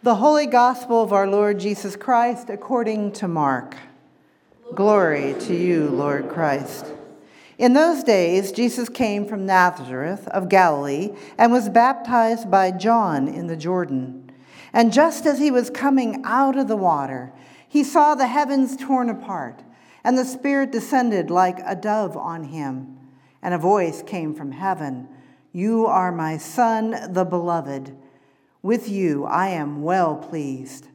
The Holy Gospel of our Lord Jesus Christ according to Mark. Glory to you, Lord Christ. In those days, Jesus came from Nazareth of Galilee and was baptized by John in the Jordan. And just as he was coming out of the water, he saw the heavens torn apart, and the Spirit descended like a dove on him. And a voice came from heaven You are my Son, the Beloved. With you I am well pleased.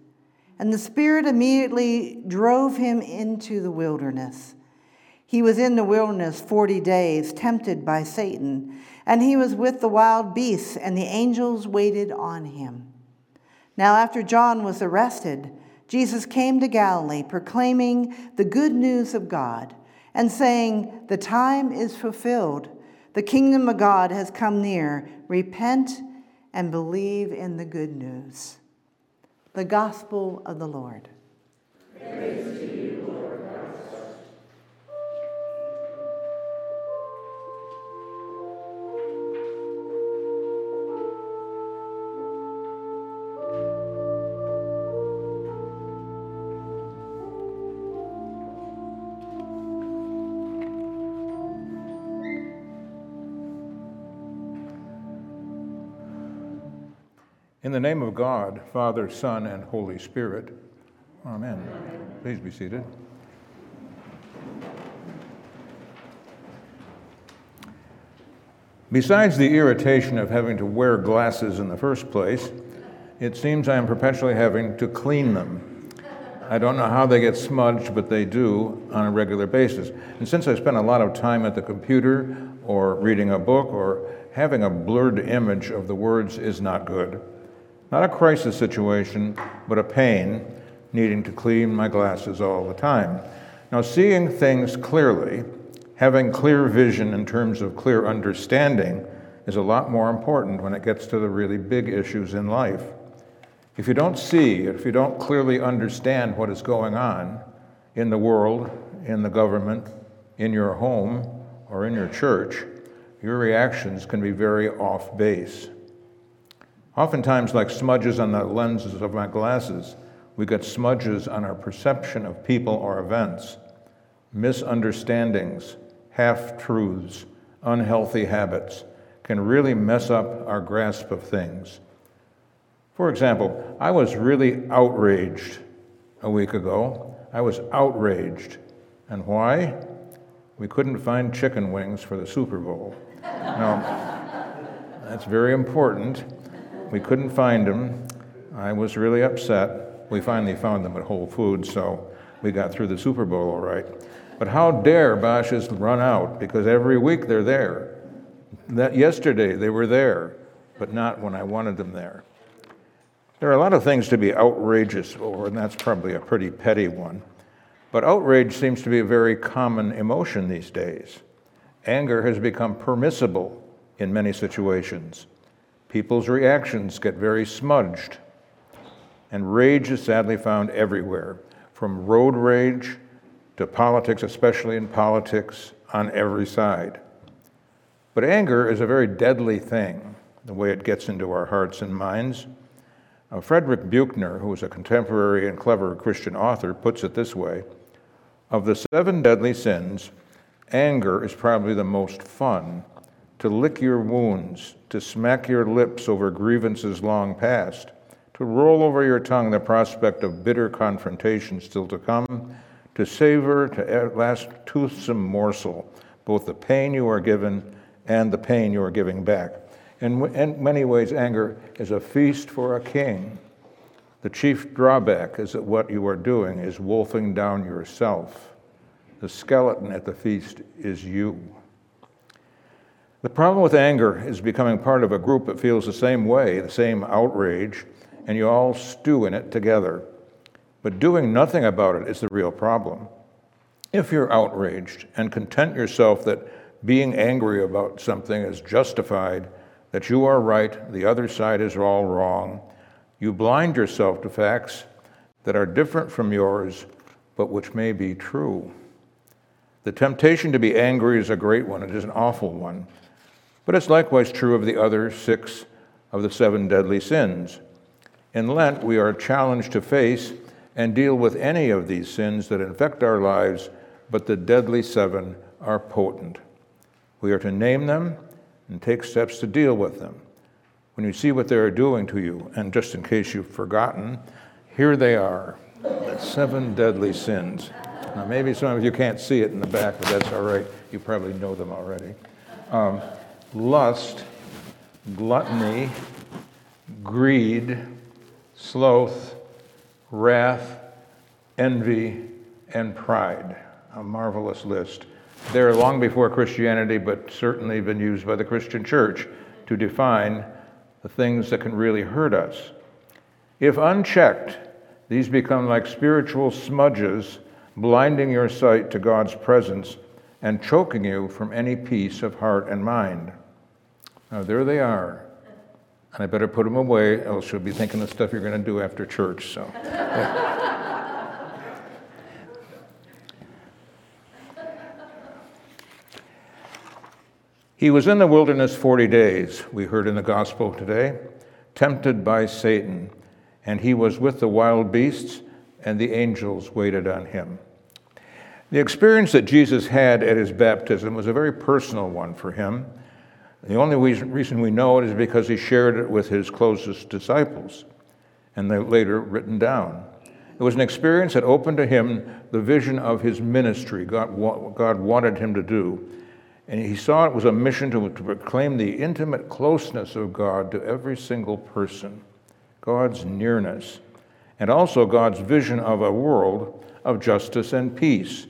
And the Spirit immediately drove him into the wilderness. He was in the wilderness 40 days, tempted by Satan, and he was with the wild beasts, and the angels waited on him. Now, after John was arrested, Jesus came to Galilee, proclaiming the good news of God, and saying, The time is fulfilled, the kingdom of God has come near. Repent and believe in the good news. The gospel of the Lord. In the name of God, Father, Son, and Holy Spirit. Amen. Please be seated. Besides the irritation of having to wear glasses in the first place, it seems I am perpetually having to clean them. I don't know how they get smudged, but they do on a regular basis. And since I spend a lot of time at the computer or reading a book or having a blurred image of the words is not good. Not a crisis situation, but a pain, needing to clean my glasses all the time. Now, seeing things clearly, having clear vision in terms of clear understanding, is a lot more important when it gets to the really big issues in life. If you don't see, if you don't clearly understand what is going on in the world, in the government, in your home, or in your church, your reactions can be very off base. Oftentimes, like smudges on the lenses of my glasses, we get smudges on our perception of people or events, misunderstandings, half truths, unhealthy habits can really mess up our grasp of things. For example, I was really outraged a week ago. I was outraged. And why? We couldn't find chicken wings for the Super Bowl. Now, that's very important. We couldn't find them. I was really upset. We finally found them at Whole Foods, so we got through the Super Bowl all right. But how dare Bosch's run out? Because every week they're there. That yesterday they were there, but not when I wanted them there. There are a lot of things to be outrageous over, and that's probably a pretty petty one. But outrage seems to be a very common emotion these days. Anger has become permissible in many situations people's reactions get very smudged. And rage is sadly found everywhere, from road rage to politics, especially in politics, on every side. But anger is a very deadly thing, the way it gets into our hearts and minds. Uh, Frederick Buechner, who is a contemporary and clever Christian author, puts it this way Of the seven deadly sins, anger is probably the most fun to lick your wounds, to smack your lips over grievances long past, to roll over your tongue the prospect of bitter confrontation still to come, to savor to at last toothsome morsel both the pain you are given and the pain you are giving back. In, in many ways, anger is a feast for a king. The chief drawback is that what you are doing is wolfing down yourself. The skeleton at the feast is you. The problem with anger is becoming part of a group that feels the same way, the same outrage, and you all stew in it together. But doing nothing about it is the real problem. If you're outraged and content yourself that being angry about something is justified, that you are right, the other side is all wrong, you blind yourself to facts that are different from yours, but which may be true. The temptation to be angry is a great one, it is an awful one. But it's likewise true of the other six of the seven deadly sins. In Lent, we are challenged to face and deal with any of these sins that infect our lives, but the deadly seven are potent. We are to name them and take steps to deal with them. When you see what they are doing to you, and just in case you've forgotten, here they are the seven deadly sins. Now, maybe some of you can't see it in the back, but that's all right. You probably know them already. Um, lust, gluttony, greed, sloth, wrath, envy, and pride. A marvelous list. They're long before Christianity, but certainly been used by the Christian church to define the things that can really hurt us. If unchecked, these become like spiritual smudges, blinding your sight to God's presence and choking you from any peace of heart and mind. Now, there they are. And I better put them away, else you'll be thinking of stuff you're going to do after church. So. he was in the wilderness 40 days, we heard in the gospel today, tempted by Satan, and he was with the wild beasts, and the angels waited on him. The experience that Jesus had at his baptism was a very personal one for him. The only reason we know it is because he shared it with his closest disciples, and they later written down. It was an experience that opened to him the vision of his ministry, God, what God wanted him to do. And he saw it was a mission to, to proclaim the intimate closeness of God to every single person, God's nearness, and also God's vision of a world of justice and peace.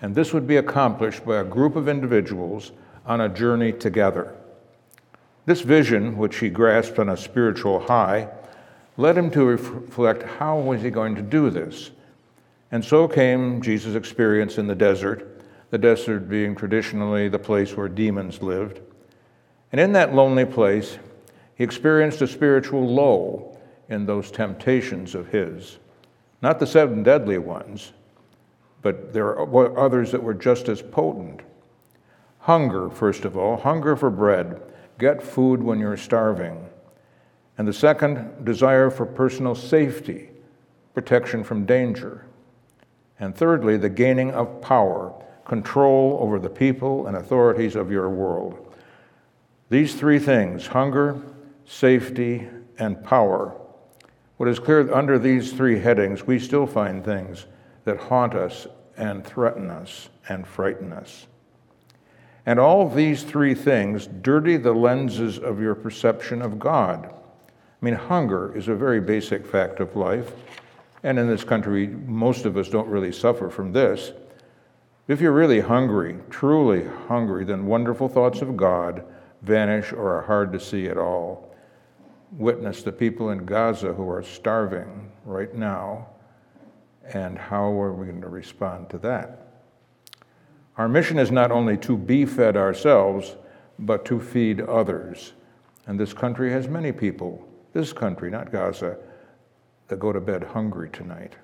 And this would be accomplished by a group of individuals on a journey together. This vision, which he grasped on a spiritual high, led him to reflect how was he going to do this? And so came Jesus' experience in the desert, the desert being traditionally the place where demons lived. And in that lonely place, he experienced a spiritual low in those temptations of his. Not the seven deadly ones, but there were others that were just as potent. Hunger, first of all, hunger for bread. Get food when you're starving. And the second, desire for personal safety, protection from danger. And thirdly, the gaining of power, control over the people and authorities of your world. These three things hunger, safety, and power. What is clear under these three headings, we still find things that haunt us and threaten us and frighten us. And all these three things dirty the lenses of your perception of God. I mean, hunger is a very basic fact of life. And in this country, most of us don't really suffer from this. If you're really hungry, truly hungry, then wonderful thoughts of God vanish or are hard to see at all. Witness the people in Gaza who are starving right now, and how are we going to respond to that? Our mission is not only to be fed ourselves, but to feed others. And this country has many people, this country, not Gaza, that go to bed hungry tonight.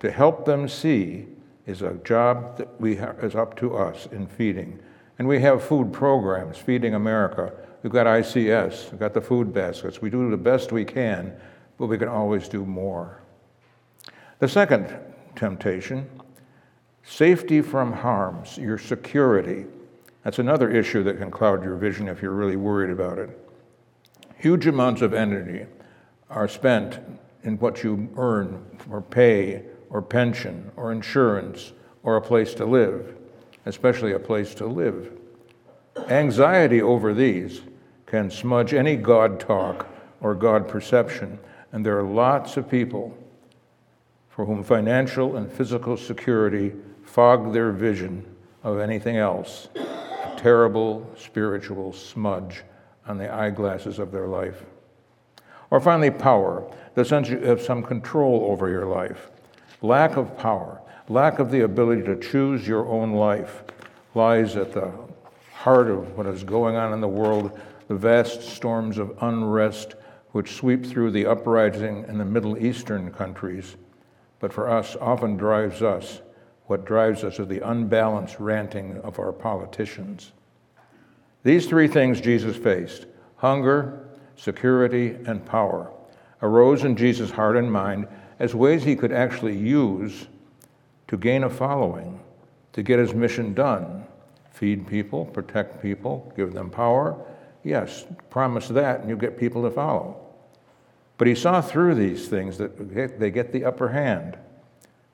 To help them see is a job that we have, is up to us in feeding. And we have food programs, Feeding America. We've got ICS, we've got the food baskets. We do the best we can, but we can always do more. The second temptation Safety from harms, your security. That's another issue that can cloud your vision if you're really worried about it. Huge amounts of energy are spent in what you earn or pay or pension or insurance or a place to live, especially a place to live. Anxiety over these can smudge any God talk or God perception, and there are lots of people for whom financial and physical security fog their vision of anything else, a terrible spiritual smudge on the eyeglasses of their life. Or finally, power, the sense you have some control over your life. Lack of power, lack of the ability to choose your own life, lies at the heart of what is going on in the world, the vast storms of unrest which sweep through the uprising in the Middle Eastern countries, but for us often drives us what drives us is the unbalanced ranting of our politicians. These three things Jesus faced hunger, security, and power. arose in Jesus' heart and mind as ways he could actually use to gain a following, to get his mission done. Feed people, protect people, give them power. Yes, promise that, and you get people to follow. But he saw through these things that they get the upper hand,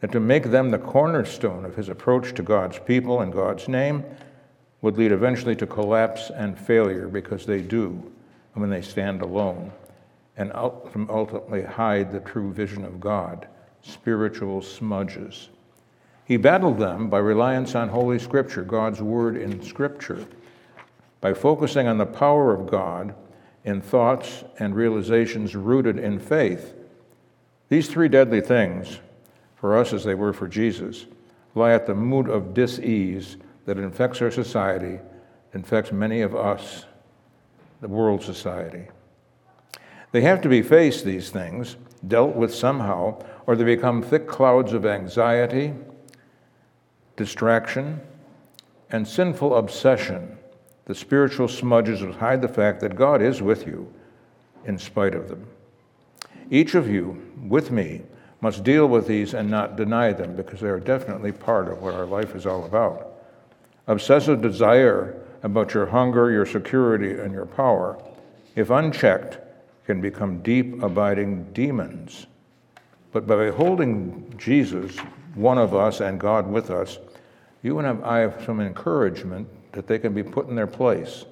that to make them the cornerstone of his approach to God's people and God's name would lead eventually to collapse and failure because they do when they stand alone and ultimately hide the true vision of God, spiritual smudges. He battled them by reliance on Holy Scripture, God's Word in Scripture, by focusing on the power of God in thoughts and realizations rooted in faith. These three deadly things, for us as they were for Jesus, lie at the mood of dis-ease that infects our society, infects many of us, the world society. They have to be faced, these things, dealt with somehow, or they become thick clouds of anxiety, distraction, and sinful obsession. The spiritual smudges that hide the fact that God is with you in spite of them. Each of you, with me, must deal with these and not deny them because they are definitely part of what our life is all about. Obsessive desire about your hunger, your security, and your power, if unchecked, can become deep, abiding demons. But by beholding Jesus, one of us, and God with us, you and I have some encouragement that they can be put in their place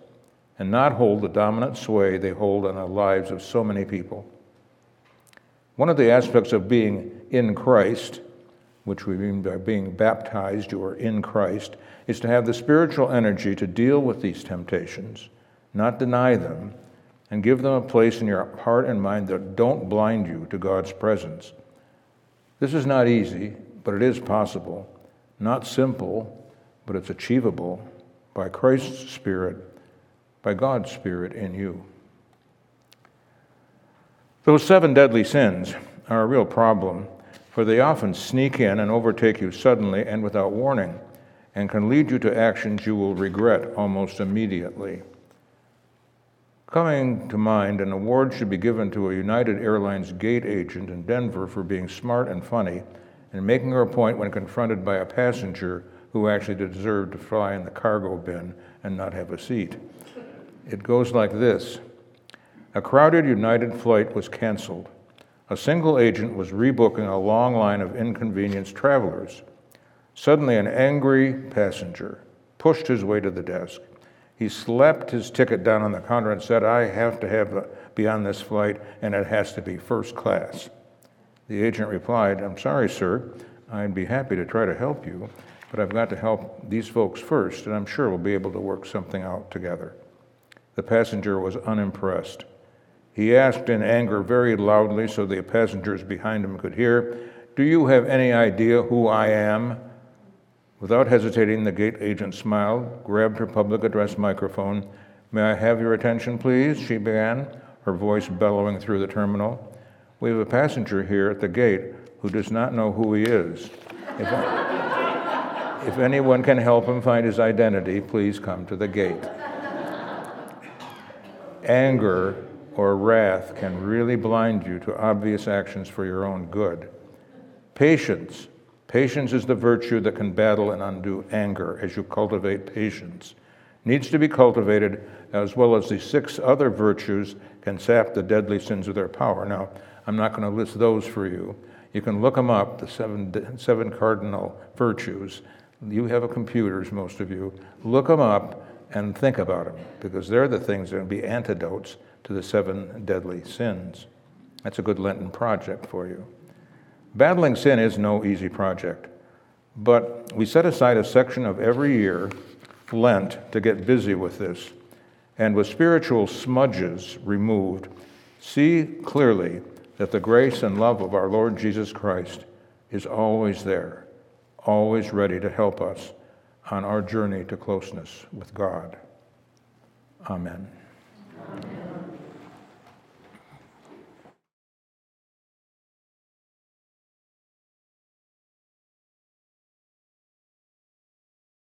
and not hold the dominant sway they hold in the lives of so many people. One of the aspects of being in Christ, which we mean by being baptized or in Christ, is to have the spiritual energy to deal with these temptations, not deny them, and give them a place in your heart and mind that don't blind you to God's presence. This is not easy, but it is possible. Not simple, but it's achievable by Christ's Spirit, by God's Spirit in you. Those seven deadly sins are a real problem, for they often sneak in and overtake you suddenly and without warning, and can lead you to actions you will regret almost immediately. Coming to mind, an award should be given to a United Airlines gate agent in Denver for being smart and funny and making her point when confronted by a passenger who actually deserved to fly in the cargo bin and not have a seat. It goes like this A crowded United flight was canceled. A single agent was rebooking a long line of inconvenienced travelers. Suddenly, an angry passenger pushed his way to the desk. He slapped his ticket down on the counter and said, I have to have uh, be on this flight and it has to be first class. The agent replied, I'm sorry, sir. I'd be happy to try to help you, but I've got to help these folks first, and I'm sure we'll be able to work something out together. The passenger was unimpressed. He asked in anger very loudly so the passengers behind him could hear, Do you have any idea who I am? Without hesitating, the gate agent smiled, grabbed her public address microphone. May I have your attention, please? she began, her voice bellowing through the terminal. We have a passenger here at the gate who does not know who he is. If, if anyone can help him find his identity, please come to the gate. Anger or wrath can really blind you to obvious actions for your own good. Patience Patience is the virtue that can battle and undo anger as you cultivate patience. Needs to be cultivated as well as the six other virtues can sap the deadly sins of their power. Now, I'm not going to list those for you. You can look them up, the seven, seven cardinal virtues. You have a computers, most of you. Look them up and think about them because they're the things that will be antidotes to the seven deadly sins. That's a good Lenten project for you. Battling sin is no easy project, but we set aside a section of every year, Lent, to get busy with this. And with spiritual smudges removed, see clearly that the grace and love of our Lord Jesus Christ is always there, always ready to help us on our journey to closeness with God. Amen. Amen.